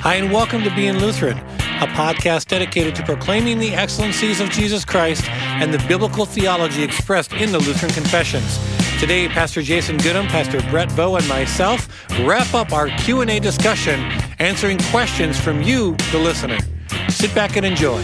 Hi, and welcome to Being Lutheran, a podcast dedicated to proclaiming the excellencies of Jesus Christ and the biblical theology expressed in the Lutheran Confessions. Today, Pastor Jason Goodham, Pastor Brett Bow, and myself wrap up our Q&A discussion, answering questions from you, the listener. Sit back and enjoy.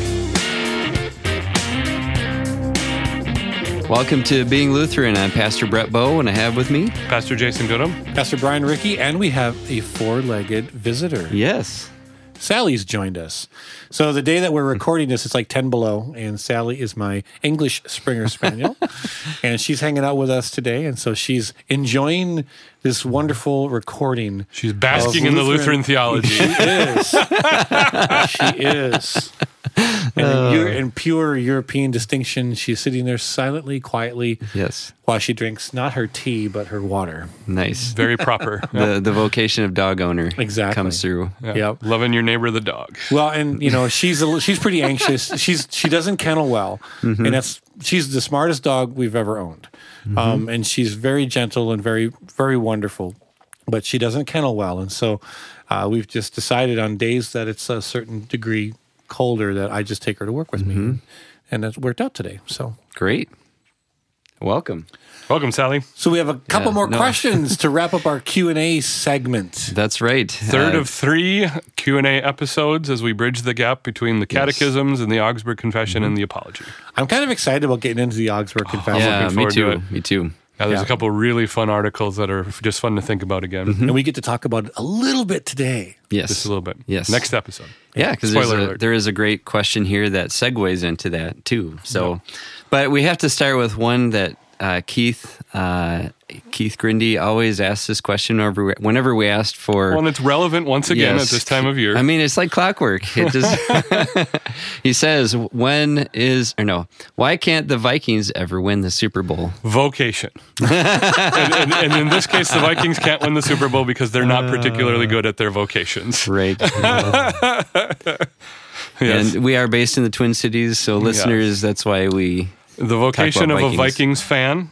Welcome to Being Lutheran. I'm Pastor Brett Bow, and I have with me. Pastor Jason Goodham. Pastor Brian Ricky, and we have a four-legged visitor. Yes. Sally's joined us. So the day that we're recording this, it's like 10 below, and Sally is my English Springer Spaniel. and she's hanging out with us today. And so she's enjoying this wonderful recording. She's basking in the Lutheran theology. She is. she is. And in, Eu- in pure European distinction, she's sitting there silently, quietly, Yes. while she drinks not her tea, but her water. Nice. Very proper. The the vocation of dog owner Exactly. comes through. Yeah. Yep. Loving your neighbor the dog. Well, and you know she's a, li- she's pretty anxious. She's she doesn't kennel well, Mm-hmm. and that's she's the smartest dog we've ever owned, Mm-hmm. um, and she's very gentle and very very wonderful, but she doesn't kennel well, and so uh, we've just decided on days that it's a certain degree colder that I just take her to work with Mm-hmm. me, and it worked out today. So Great. Welcome. Welcome, Sally. so we have a couple Yeah, more no. questions to wrap up our Q and A segment. That's right. Third Uh, of three Q&A episodes as we bridge the gap between the catechisms and the Augsburg Confession and the Apology. I'm kind of excited about getting into the Augsburg Confession. Yeah, me forward to too. Me too. Yeah, there's Yeah. a couple really fun articles that are just fun to think about again. Mm-hmm. and we get to talk about it a little bit today. Yes. Just a little bit. Yes. Next episode. Yeah, because there's a, there is a great question here that segues into that too. So, but we have to start with one that uh, Keith uh, Keith Grindy always asks this question whenever we, whenever we asked for. Well, and it's relevant once again Yes. at this time of year. I mean, it's like clockwork. It just he says, "When is or no? Why can't the Vikings ever win the Super Bowl?" vocation. and, and, and in this case, the Vikings can't win the Super Bowl because they're not particularly good at their vocations. Right. Yes. And we are based in the Twin Cities, so listeners, that's why we The vocation of about a Vikings. Vikings fan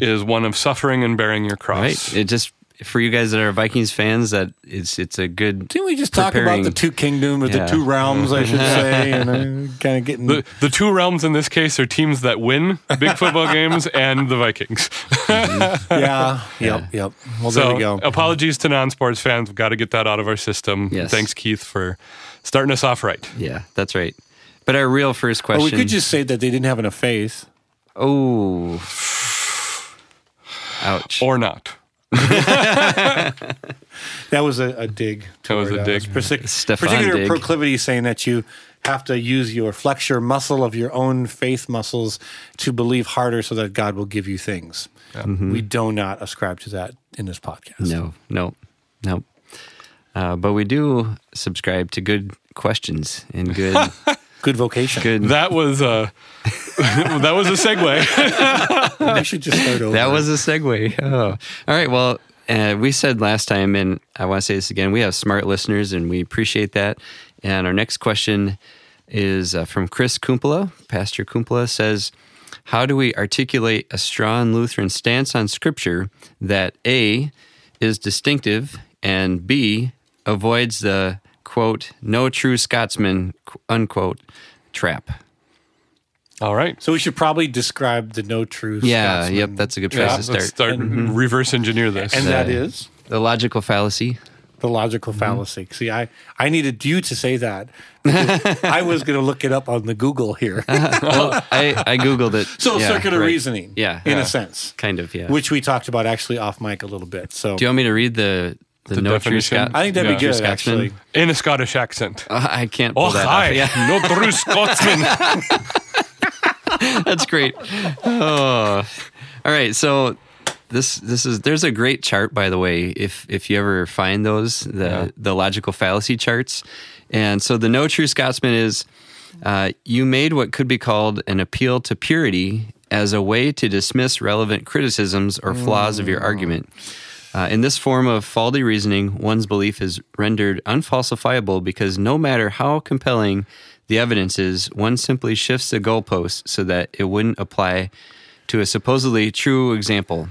is one of suffering and bearing your cross. right. It just for you guys that are Vikings fans, that it's it's a good. Didn't we just talk about the two kingdoms or Yeah. the two realms, I should say, and uh, kind of getting The, the two realms in this case are teams that win big football games and the Vikings. yeah, yep, yep. Well, there so, we go. apologies to non sports fans. We've got to get that out of our system. Yes. Thanks, Keith, for starting us off right. Yeah, that's right. But our real first Or question. we could just say that they didn't have enough faith. Oh. Ouch. Or not. That was a, a dig. That was a uh, dig. partic- Stefan particular dig. proclivity saying that you have to use your flex your muscle of your own faith muscles to believe harder so that God will give you things. We do not ascribe to that in this podcast. No, no, no. Uh, but we do subscribe to good questions and good, Good vocation. good. That was a that was a segue. We should just start over. That was a segue. Oh. All right. Well, uh, we said last time, and I want to say this again. We have smart listeners, and we appreciate that. And our next question is uh, from Chris Kumpula. Pastor Kumpula says, "How do we articulate a strong Lutheran stance on Scripture that a is distinctive and b avoids the quote no true Scotsman unquote trap?" All right. So we should probably describe the no true. Yeah. Scotsman. Yep. That's a good place Yeah, to let's start. start reverse engineer this. and that is The logical fallacy. the logical Mm-hmm. fallacy. See, I, I needed you to say that. I was going to look it up on the Google here. well, I, I googled it. so Yeah, circular right. reasoning, Yeah. in Yeah. a sense, kind of, yeah. which we talked about actually off mic a little bit. So Do you want me to read the the, The no true definition? I think that'd be good, Scotsman. actually. in a Scottish accent. Uh, I can't pull Oh, that hi. off. Yeah, No true Scotsman. that's great. Oh, all right. So this this is there's a great chart by the way. If if you ever find those the Yeah. the logical fallacy charts, and so the no true Scotsman is uh, you made what could be called an appeal to purity as a way to dismiss relevant criticisms or flaws of your argument. Uh, in this form of faulty reasoning, one's belief is rendered unfalsifiable because no matter how compelling the evidence is, one simply shifts the goalpost so that it wouldn't apply to a supposedly true example.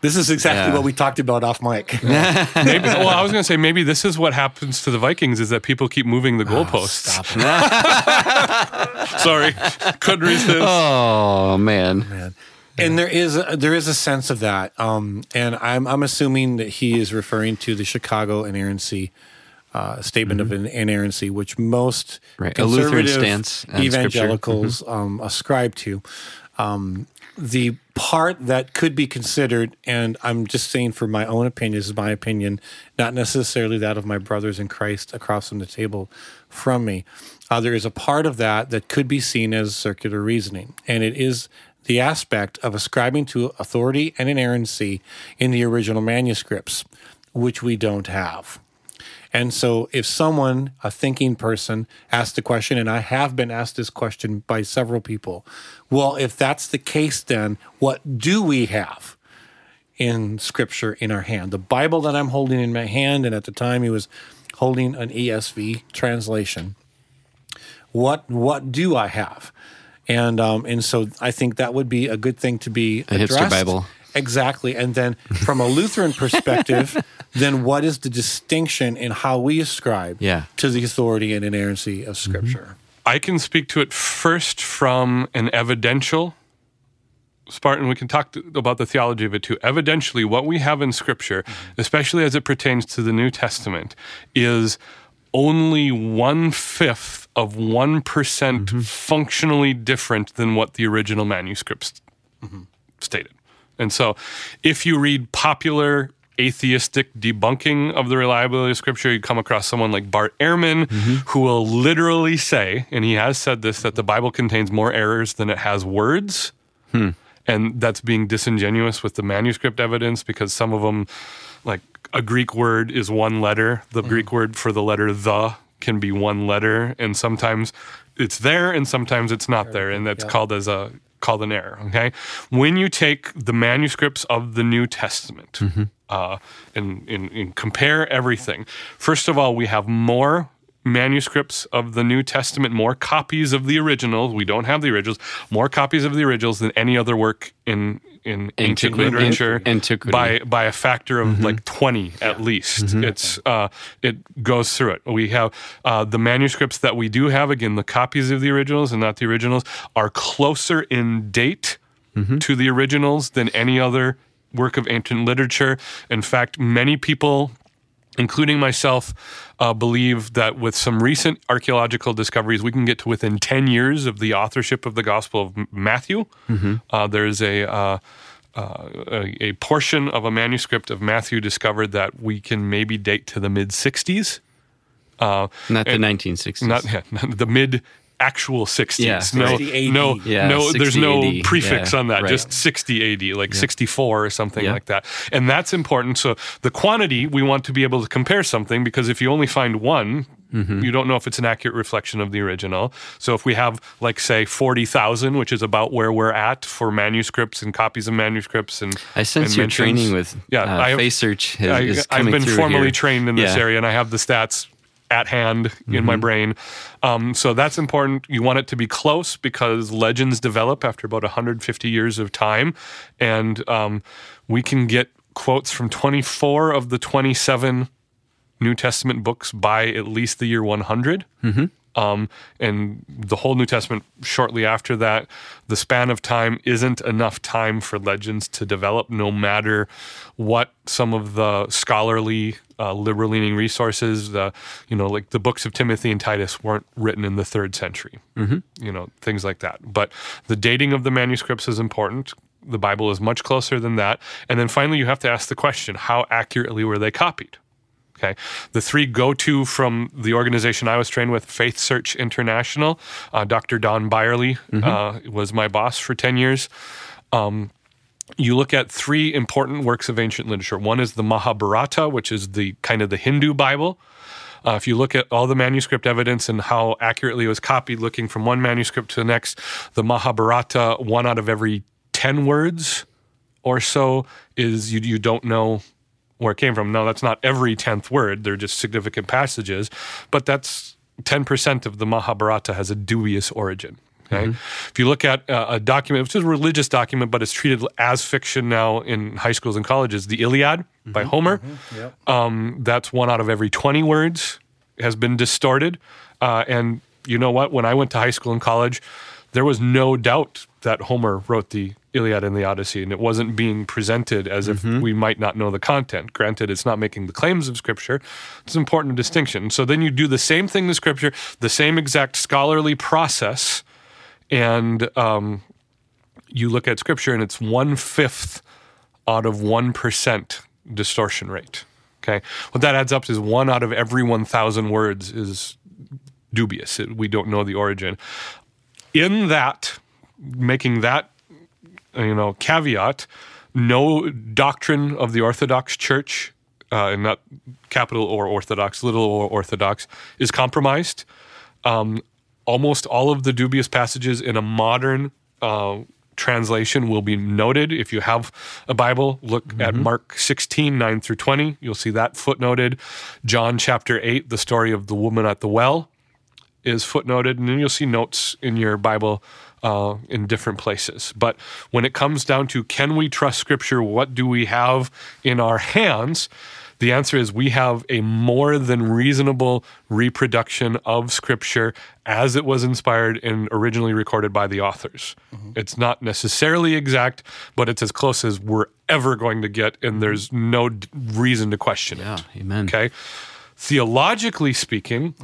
This is exactly Yeah. what we talked about off mic. Maybe, well, I was going to say maybe this is what happens to the Vikings is that people keep moving the goalposts. Stop. Sorry, couldn't resist. Oh man. man. And there is a, there is a sense of that, um, and I'm I'm assuming that he is referring to the Chicago inerrancy uh, statement of inerrancy, which most Mm-hmm. Right, conservative stance on Mm-hmm. evangelicals um, ascribe to. Um, the part that could be considered, and I'm just saying for my own opinion, this is my opinion, not necessarily that of my brothers in Christ across from the table from me. Uh, there is a part of that that could be seen as circular reasoning, and it is the aspect of ascribing to authority and inerrancy in the original manuscripts, which we don't have. And so, if someone, a thinking person, asked the question, and I have been asked this question by several people, well, if that's the case, then what do we have in Scripture in our hand? The Bible that I'm holding in my hand, and at the time he was holding an ESV translation. What what do I have? And um, and so I think that would be a good thing to be A hipster addressed. Bible. Exactly. And then from a Lutheran perspective, then what is the distinction in how we ascribe Yeah. to the authority and inerrancy of Scripture? I can speak to it first from an evidential. Spartan, we can talk to, about the theology of it too. Evidentially, what we have in Scripture, especially as it pertains to the New Testament, is only one fifth of one mm-hmm. functionally different than what the original manuscripts mm-hmm. stated. And so, if you read popular atheistic debunking of the reliability of Scripture, you come across someone like Bart Ehrman, mm-hmm. who will literally say, and he has said this, that the Bible contains more errors than it has words. Hmm. And that's being disingenuous with the manuscript evidence because some of them, like a Greek word is one letter. The Greek word for the letter the can be one letter, and sometimes it's there and sometimes it's not there, and that's called as a called an error. Okay, when you take the manuscripts of the New Testament uh, and, and, and compare everything, first of all, we have more manuscripts of the New Testament, more copies of the originals. We don't have the originals. More copies of the originals than any other work in in ancient literature Antiquity. by by a factor of like twenty at least. It's uh, it goes through it. We have uh, the manuscripts that we do have. Again, the copies of the originals and not the originals are closer in date to the originals than any other work of ancient literature. In fact, many people including myself, uh, believe that with some recent archaeological discoveries, we can get to within 10 years of the authorship of the Gospel of Matthew. Uh, there's a, uh, uh, a, a portion of a manuscript of Matthew discovered that we can maybe date to the mid 60s. Uh, Not the 1960s. Not, yeah, not the mid actual 60s. Yeah. no, 60 AD. no, Yeah, no, there's no AD. prefix Yeah, on that. right. Just 60 AD, like 64 or something like that. And that's important. So the quantity, we want to be able to compare something because if you only find one, Mm-hmm. you don't know if it's an accurate reflection of the original. So if we have, like, say, 40,000, which is about where we're at for manuscripts and copies of manuscripts and I sense and your mentions- training with yeah, uh, I have- face search has, I, is I've been formally here. trained in this Yeah. area, and I have the stats at hand in Mm-hmm. my brain. Um, so that's important. You want it to be close because legends develop after about 150 years of time, and um, we can get quotes from 24 of the 27 New Testament books by at least the year 100. Mm-hmm. Um, and the whole New Testament shortly after that, the span of time isn't enough time for legends to develop, no matter what some of the scholarly, uh, liberal leaning resources, the, you know, like the books of Timothy and Titus weren't written in the third century, mm-hmm. you know, things like that. But the dating of the manuscripts is important. The Bible is much closer than that. And then finally, you have to ask the question how accurately were they copied? Okay. The three go to from the organization I was trained with, Faith Search International, uh, Dr. Don Bierle uh, was my boss for 10 years. Um, you look at three important works of ancient literature. One is the Mahabharata, which is the kind of the Hindu Bible. Uh, if you look at all the manuscript evidence and how accurately it was copied, looking from one manuscript to the next, the Mahabharata, one out of every 10 words or so is you, you don't know where it came from. No, that's not every 10th word. They're just significant passages, but that's 10% of the Mahabharata has a dubious origin. Okay, if you look at uh, a document, which is a religious document, but it's treated as fiction now in high schools and colleges, the Iliad by Homer. Yep. Um, that's one out of every 20 words has been distorted. Uh, and you know what? When I went to high school and college, there was no doubt that Homer wrote the Iliad and the Odyssey, and it wasn't being presented as if we might not know the content. Granted, it's not making the claims of Scripture. It's an important distinction. So then you do the same thing to Scripture, the same exact scholarly process, and um, you look at Scripture, and it's one fifth out of 1% distortion rate. Okay. What that adds up to is one out of every 1,000 words is dubious. It, we don't know the origin. In that, making that, you know, caveat, no doctrine of the Orthodox Church, uh, and not capital or Orthodox, little or Orthodox, is compromised. Um, almost all of the dubious passages in a modern uh, translation will be noted. If you have a Bible, look at Mark 16, 9 through 20. You'll see that footnoted. John chapter 8, the story of the woman at the well, is footnoted. And then you'll see notes in your Bible uh, in different places. But when it comes down to can we trust Scripture, what do we have in our hands? The answer is we have a more than reasonable reproduction of Scripture as it was inspired and originally recorded by the authors. It's not necessarily exact, but it's as close as we're ever going to get, and there's no d- reason to question Yeah, it. amen. Okay. Theologically speaking,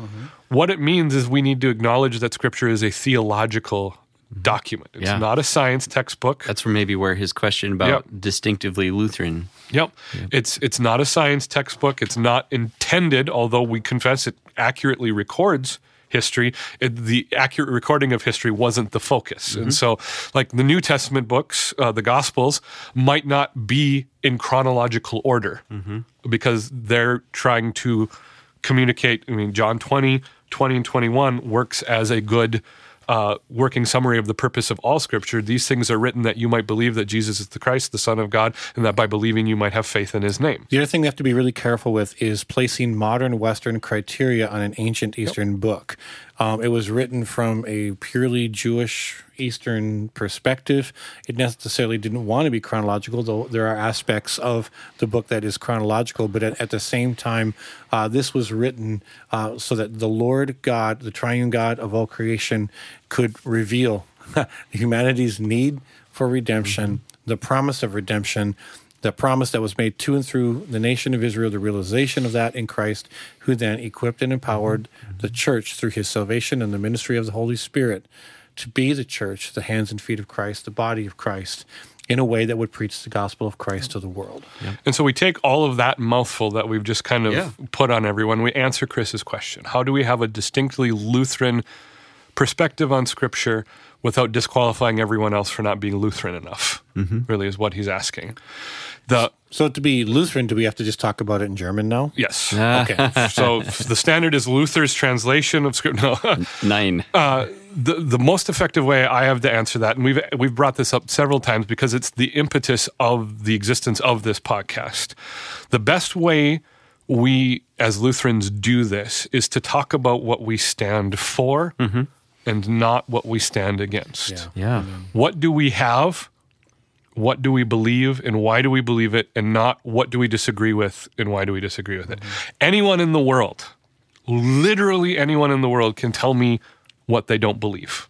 what it means is we need to acknowledge that Scripture is a theological document. It's Yeah. not a science textbook. That's maybe where his question about distinctively Lutheran. Yep. It's it's not a science textbook. It's not intended, although we confess it accurately records history. It, the accurate recording of history wasn't the focus, and so like the New Testament books, uh, the Gospels might not be in chronological order because they're trying to communicate. I mean, John 20, 20 and 21 works as a good uh, working summary of the purpose of all scripture. These things are written that you might believe that Jesus is the Christ, the Son of God, and that by believing you might have faith in his name. The other thing we have to be really careful with is placing modern Western criteria on an ancient Eastern book. Um, it was written from a purely Jewish Eastern perspective. It necessarily didn't want to be chronological, though there are aspects of the book that is chronological. But at, at the same time, uh, this was written uh, so that the Lord God, the triune God of all creation, could reveal humanity's need for redemption, the promise of redemption, the promise that was made to and through the nation of Israel, the realization of that in Christ, who then equipped and empowered the church through his salvation and the ministry of the Holy Spirit to be the church, the hands and feet of Christ, the body of Christ, in a way that would preach the gospel of Christ to the world. And so we take all of that mouthful that we've just kind of Yeah. put on everyone. We answer Chris's question How do we have a distinctly Lutheran perspective on Scripture without disqualifying everyone else for not being Lutheran enough? Mm-hmm. Really, is what he's asking. The So to be Lutheran, do we have to just talk about it in German now? yes. Ah. Okay. so the standard is Luther's translation of Scripture. No. Nine. Uh, the the most effective way I have to answer that, and we've we've brought this up several times because it's the impetus of the existence of this podcast. The best way we as Lutherans do this is to talk about what we stand for mm-hmm. And not what we stand against. Yeah. yeah. What do we have? What do we believe and why do we believe it? And not what do we disagree with and why do we disagree with it? Mm-hmm. Anyone in the world, literally anyone in the world, can tell me what they don't believe.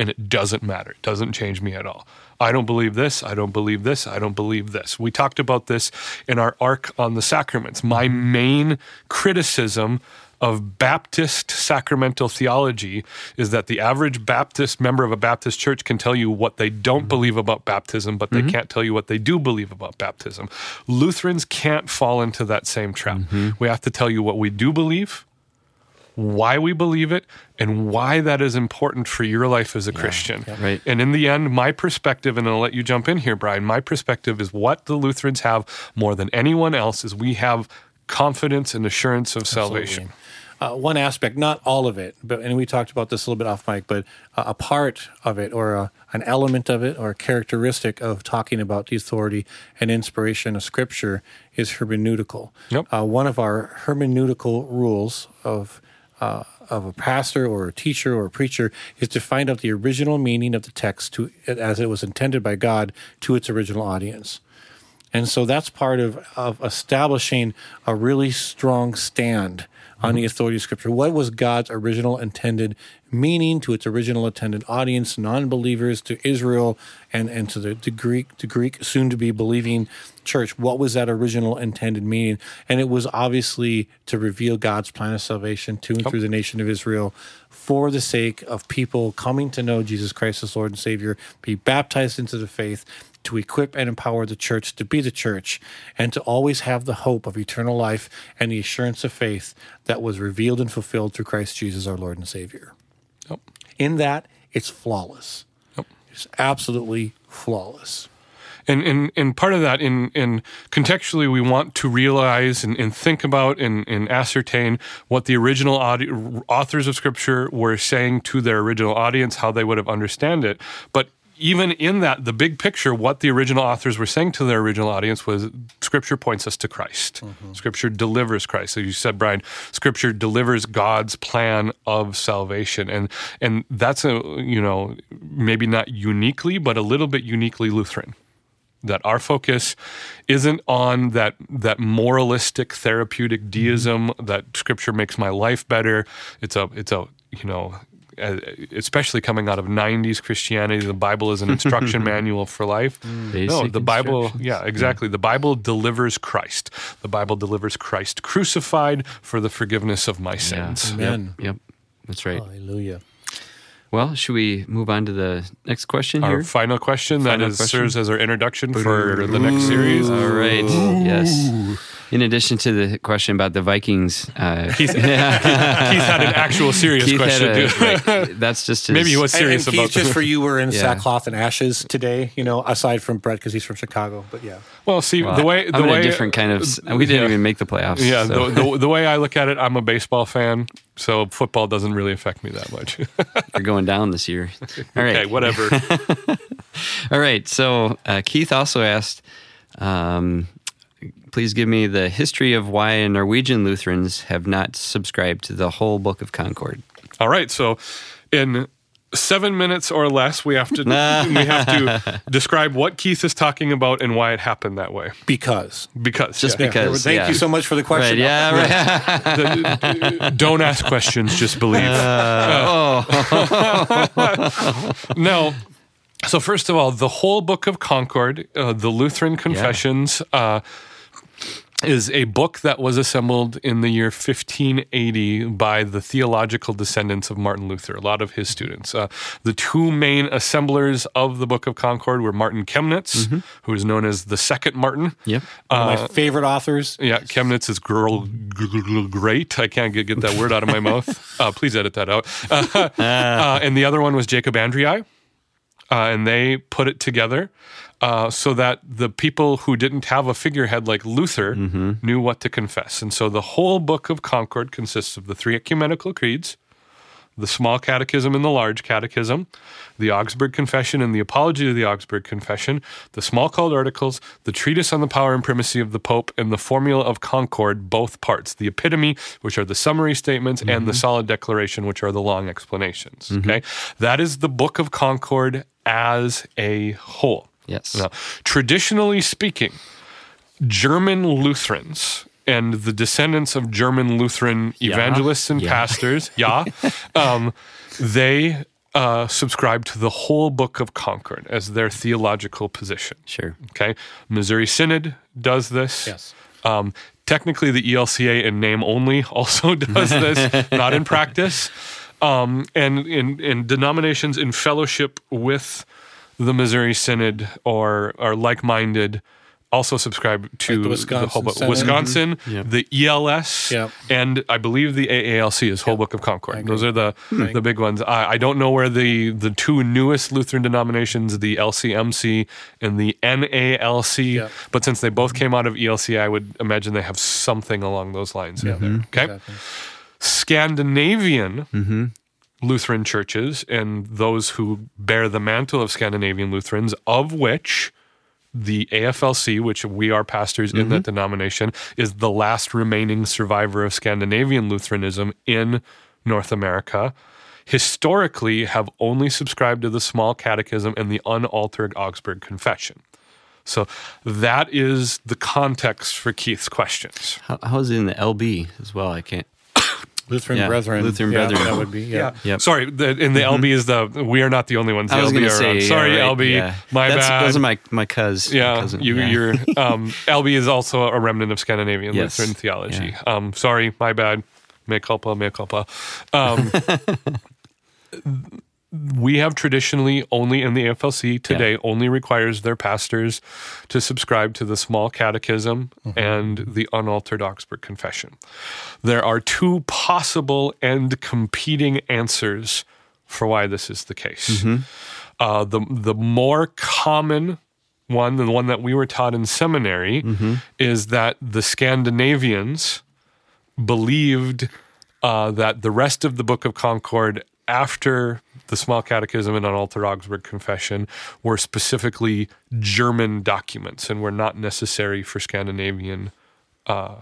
And it doesn't matter. It doesn't change me at all. I don't believe this. I don't believe this. I don't believe this. We talked about this in our arc on the sacraments. My main criticism of Baptist sacramental theology is that the average Baptist member of a Baptist church can tell you what they don't mm-hmm. believe about baptism, but they mm-hmm. can't tell you what they do believe about baptism. Lutherans can't fall into that same trap. Mm-hmm. We have to tell you what we do believe, why we believe it, and why that is important for your life as a Christian. Right. And in the end, my perspective, and I'll let you jump in here, Brian, my perspective is what the Lutherans have more than anyone else is we have confidence and assurance of salvation. Uh, one aspect, not all of it, but and we talked about this a little bit off mic, but uh, a part of it, or a, an element of it, or a characteristic of talking about the authority and inspiration of Scripture is hermeneutical. Yep. Uh, one of our hermeneutical rules of uh, of a pastor or a teacher or a preacher is to find out the original meaning of the text to as it was intended by God to its original audience. And so that's part of, of establishing a really strong stand Mm-hmm. on the authority of Scripture. What was God's original intended meaning to its original intended audience, non-believers, to Israel, and, and to the, the Greek, the Greek soon-to-be believing church? What was that original intended meaning? And it was obviously to reveal God's plan of salvation to and through the nation of Israel for the sake of people coming to know Jesus Christ as Lord and Savior, be baptized into the faith, to equip and empower the church to be the church and to always have the hope of eternal life and the assurance of faith that was revealed and fulfilled through Christ Jesus our Lord and Savior. Yep. In that, it's flawless. Yep. It's absolutely flawless. And, and, and part of that, in, in contextually, we want to realize and, and think about and, and ascertain what the original audi- authors of Scripture were saying to their original audience, how they would have understand it. But even in that, the big picture, what the original authors were saying to their original audience was Scripture points us to Christ. Mm-hmm. Scripture delivers Christ. As you said, Brian, Scripture delivers God's plan of salvation, and and that's a you know maybe not uniquely, but a little bit uniquely Lutheran. That our focus isn't on that that moralistic therapeutic deism mm-hmm. that Scripture makes my life better. It's a it's a you know especially coming out of 90s Christianity, the Bible is an instruction manual for life. Mm. no, the Bible, yeah, exactly. Yeah. The Bible delivers Christ. The Bible delivers Christ crucified for the forgiveness of my sins. Yeah. Amen. Yep. yep. That's right. Hallelujah. Well, should we move on to the next question our here? final question final that is, question? serves as our introduction for the next series. All right. Yes. In addition to the question about the Vikings, uh, Keith, Keith, had an actual serious Keith question. A, right, that's just his, maybe he was serious and, and about. Keith, just for you, we're in yeah. sackcloth and ashes today. You know, aside from Brett because he's from Chicago. But yeah. Well, see well, the way the I'm way a different kind of. We didn't yeah. even make the playoffs. Yeah. So. The, the, the way I look at it, I'm a baseball fan, so football doesn't really affect me that much. You're going down this year. All right. Okay, whatever. All right. So uh, Keith also asked. Um, please give me the history of why Norwegian Lutherans have not subscribed to the whole Book of Concord. All right. So, in seven minutes or less, we have to we have to describe what Keith is talking about and why it happened that way. Because, because, just yeah. because. Thank yeah. you so much for the question. Right, yeah, right. the, don't ask questions, just believe. Uh, oh. no. So first of all, the whole Book of Concord, uh, the Lutheran Confessions. Yeah. Uh, is a book that was assembled in the year 1580 by the theological descendants of Martin Luther, a lot of his students. Uh, the two main assemblers of the Book of Concord were Martin Chemnitz, mm-hmm. who is known as the Second Martin. Yep. One of my uh, favorite authors. Yeah, Chemnitz is girl, great. I can't get, get that word out of my mouth. Uh, please edit that out. Uh, and the other one was Jacob Andreae. and they put it together uh, so that the people who didn't have a figurehead like Luther mm-hmm. knew what to confess. And so the whole book of Concord consists of the three ecumenical creeds, the small catechism and the large catechism, the Augsburg Confession and the Apology of the Augsburg Confession, the Smalcald Articles, the treatise on the power and primacy of the Pope, and the Formula of Concord, both parts. The epitome, which are the summary statements, mm-hmm. and the solid declaration, which are the long explanations. Mm-hmm. Okay. That is the Book of Concord as a whole. Yes. Now, traditionally speaking, German Lutherans and the descendants of German Lutheran evangelists yeah. and yeah. pastors, yeah, um, they uh, subscribe to the whole Book of Concord as their theological position. Sure. Okay. Missouri Synod does this. Yes. Um, technically, the ELCA in name only also does this, not in practice. Um, and in, in denominations in fellowship with the Missouri Synod or are like minded also subscribe to like the Wisconsin, the whole book. Wisconsin, mm-hmm. the ELS, yep. and I believe the AALC is Whole yep. Book of Concord. Those are the right. the big ones. I, I, don't know where the the two newest Lutheran denominations, the LCMC and the NALC, yep. but since they both came out of ELC, I would imagine they have something along those lines in there. Okay, exactly. Scandinavian. Mm-hmm. Lutheran churches and those who bear the mantle of Scandinavian Lutherans, of which the AFLC, which we are pastors mm-hmm. in that mm-hmm. denomination, is the last remaining survivor of Scandinavian Lutheranism in North America historically have only subscribed to the Small Catechism and the unaltered Augsburg Confession. So that is the context for Keith's questions. How, how's it in the LB as well? I can't. Lutheran Yeah, Brethren. Lutheran yeah, Brethren. That would be, yeah. Yep. Sorry, the, in the LB is the we are not the only ones. The I was LB going to are say. yeah, Sorry, right, LB. yeah. My That's, bad. Those are my my cuz. yeah, cousin, you, yeah. you're um, LB is also a remnant of Scandinavian Yes. Lutheran theology. Yeah. Um, sorry, my bad. Mea culpa, mea culpa. Um, we have traditionally only in the AFLC today only requires their pastors to subscribe to the small catechism and the unaltered Augsburg confession. There are two possible and competing answers for why this is the case. Uh, the the more common one, the one that we were taught in seminary, is that the Scandinavians believed uh, that the rest of the Book of Concord after the Small Catechism and Unaltered Augsburg Confession were specifically German documents and were not necessary for Scandinavian uh,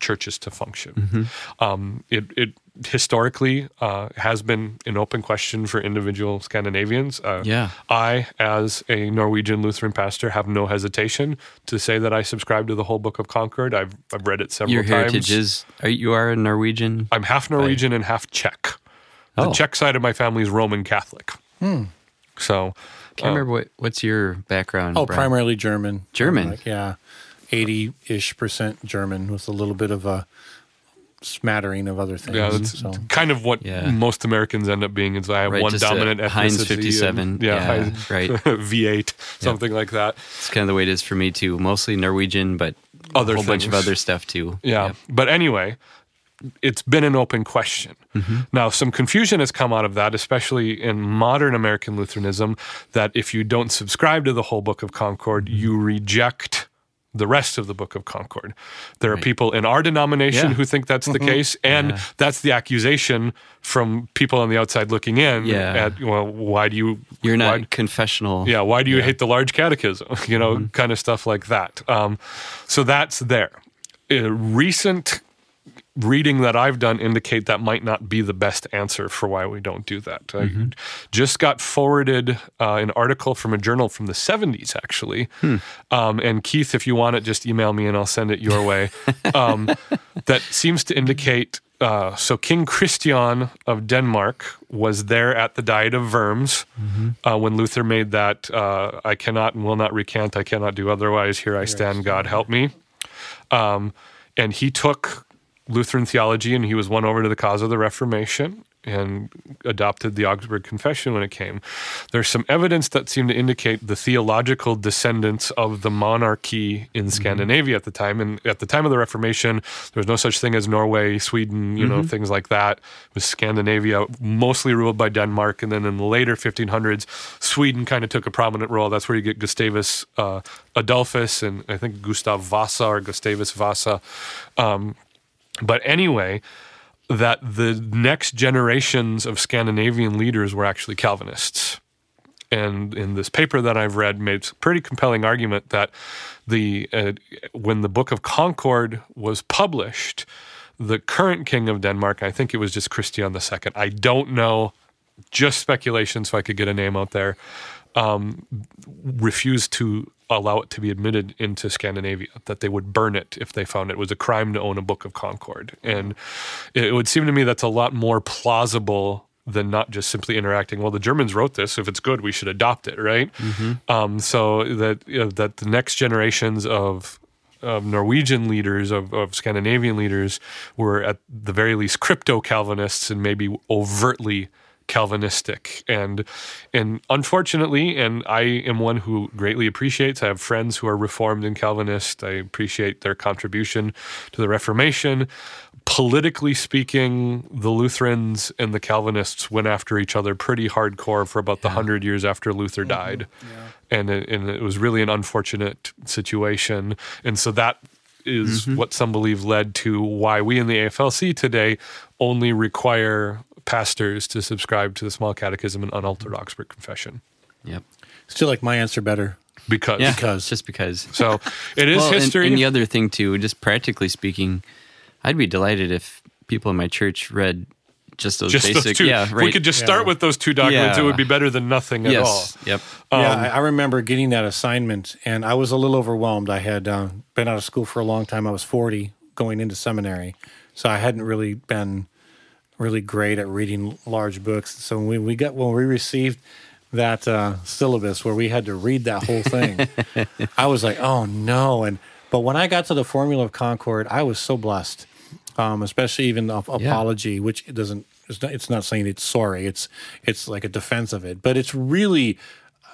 churches to function. Um, it, it historically uh, has been an open question for individual Scandinavians. Uh, Yeah. I, as a Norwegian Lutheran pastor, have no hesitation to say that I subscribe to the whole Book of Concord. I've, I've read it several Your times. heritage is. Are you are a Norwegian? I'm half Norwegian and half Czech. The Oh. Czech side of my family is Roman Catholic. Hmm. So, Can't remember what what's your background. Oh, Brian? primarily German. German? Like, yeah. 80 ish percent German with a little bit of a smattering of other things. yeah, that's so. kind of what Yeah. most Americans end up being. Is I have Right, one just a dominant ethnicity. Heinz and- 57. yeah, Yeah, Heinz- right. V8, something like that. It's kind of the way it is for me too. Mostly Norwegian, but Other a whole bunch of other stuff too. Yeah. But anyway, it's been an open question. Now, some confusion has come out of that, especially in modern American Lutheranism, that if you don't subscribe to the whole Book of Concord, you reject the rest of the Book of Concord. There are people in our denomination Yeah. who think that's the case, and Yeah. that's the accusation from people on the outside looking in. Yeah. At well, why do you? You're not why- confessional. yeah, why do you hate the large catechism? You know, Mm-hmm. kind of stuff like that. Um, so that's there. A recent reading that I've done indicate that might not be the best answer for why we don't do that. Mm-hmm. I just got forwarded uh, an article from a journal from the 70s, actually. Hmm. Um, and Keith, if you want it, just email me and I'll send it your way. um, that seems to indicate. Uh, so King Christian of Denmark was there at the Diet of Worms Mm-hmm. uh, when Luther made that uh, "I cannot and will not recant, I cannot do otherwise. Here I stand, God help me." Um, and he took Lutheran theology and he was won over to the cause of the Reformation and adopted the Augsburg Confession when it came. There's some evidence that seemed to indicate the theological descendants of the monarchy in Scandinavia at the time. And at the time of the Reformation, there was no such thing as Norway, Sweden, you know, things like that. It was Scandinavia, mostly ruled by Denmark. And then in the later 1500s, Sweden kind of took a prominent role. That's where you get Gustavus uh, Adolphus and I think Gustav Vasa or Gustavus Vasa. Um, but anyway, that the next generations of Scandinavian leaders were actually Calvinists. And in this paper that I've read, made a pretty compelling argument that the uh, when the Book of Concord was published, the current king of Denmark, I think it was just Christian II. I don't know, just speculation, so I could get a name out there. Um, refused to allow it to be admitted into Scandinavia, that they would burn it if they found it was a crime to own a Book of Concord. And it would seem to me that's a lot more plausible than not just simply interacting. Well, the Germans wrote this. If it's good, we should adopt it, right? Um, so that you know, that the next generations of of Norwegian leaders, of, of Scandinavian leaders, were at the very least crypto Calvinists and maybe overtly Calvinistic. And and unfortunately, and I am one who greatly appreciates. I have friends who are Reformed and Calvinist. I appreciate their contribution to the Reformation. Politically speaking, the Lutherans and the Calvinists went after each other pretty hardcore for about the hundred years after Luther mm-hmm. died, and it, and it was really an unfortunate situation. And so that is mm-hmm. what some believe led to why we in the AFLC today only require pastors to subscribe to the Small Catechism and Unaltered Augsburg Confession Yep. Still like my answer better. because Yeah. Because. just because. so it is well, history. And, the other thing too, just practically speaking, I'd be delighted if people in my church read just those Just basic. those two. Yeah, right. We could just start Yeah. with those two documents. It would be better than nothing at all. Yep. yeah, Um, I, I remember getting that assignment, and I was a little overwhelmed. I had uh, been out of school for a long time. I was forty, going into seminary, so I hadn't really been really great at reading large books. So when we, we got when we received that uh, syllabus where we had to read that whole thing, I was like, oh no! And but when I got to the Formula of Concord, I was so blessed, um, especially even the apology, which it doesn't. It's not, it's not saying it's sorry. It's it's like a defense of it, but it's really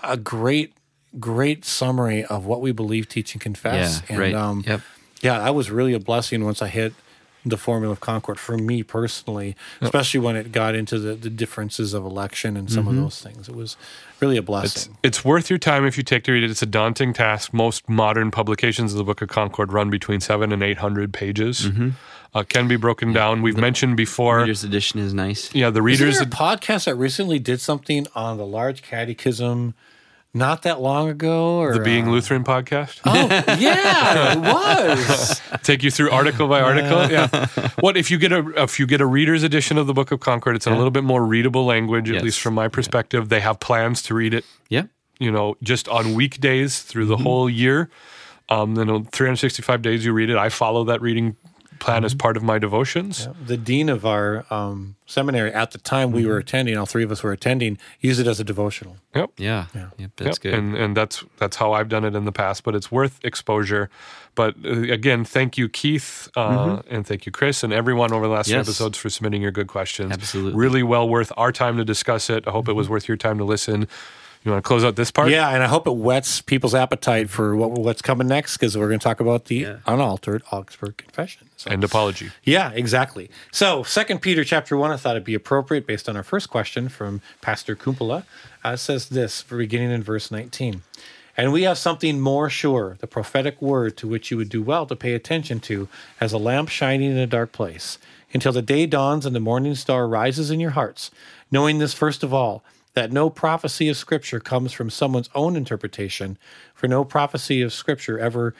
a great great summary of what we believe, teach, and confess. Yeah, right. Um, Yep. Yeah, that was really a blessing once I hit the Formula of Concord for me personally, especially when it got into the, the differences of election and some Mm-hmm. of those things. It was really a blessing. it's worth your time if you take to read it. It's a daunting task. Most modern publications of the Book of Concord run between seven and eight hundred pages. Uh, can be broken down. We've mentioned before. Reader's edition is nice. yeah, the Isn't readers. there a podcast that recently did something on the large catechism not that long ago? Or the Being uh, Lutheran podcast. Oh, yeah, it was. take you through article by article. Yeah. What if you get a if you get a reader's edition of the Book of Concord? It's in a little bit more readable language, at least from my perspective. They have plans to read it, yeah you know, just on weekdays through Mm-hmm. the whole year. Um, then on 365 days you read it. I follow that reading plan Mm-hmm. as part of my devotions. The dean of our um, seminary at the time we were attending, all three of us were attending, used it as a devotional. Yep. Yeah. Yep. That's Yep. good. And and that's that's how I've done it in the past. But it's worth exposure. But uh, again, thank you, Keith, uh, and thank you, Chris, and everyone over the last few Mm-hmm. Yes. episodes for submitting your good questions. Absolutely. really well worth our time to discuss it. I hope it was worth your time to listen. You want to close out this part? Yeah, and I hope it whets people's appetite for what, what's coming next because we're going to talk about the unaltered Augsburg Confession. So, And apology. yeah, exactly. So, Second Peter chapter one, I thought it'd be appropriate based on our first question from Pastor Kumpula. Uh, says this, beginning in verse nineteen, and we have something more sure, the prophetic word to which you would do well to pay attention to, as a lamp shining in a dark place, until the day dawns and the morning star rises in your hearts. Knowing this first of all, that no prophecy of Scripture comes from someone's own interpretation, for no prophecy of Scripture ever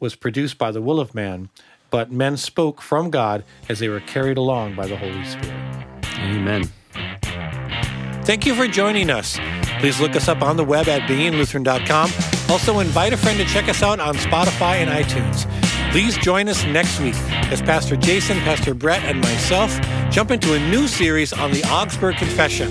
was produced by the will of man, but men spoke from God as they were carried along by the Holy Spirit. Amen. Thank you for joining us. Please look us up on the web at beinglutheran.com. Also, invite a friend to check us out on Spotify and iTunes. Please join us next week as Pastor Jason, Pastor Brett, and myself jump into a new series on the Augsburg Confession.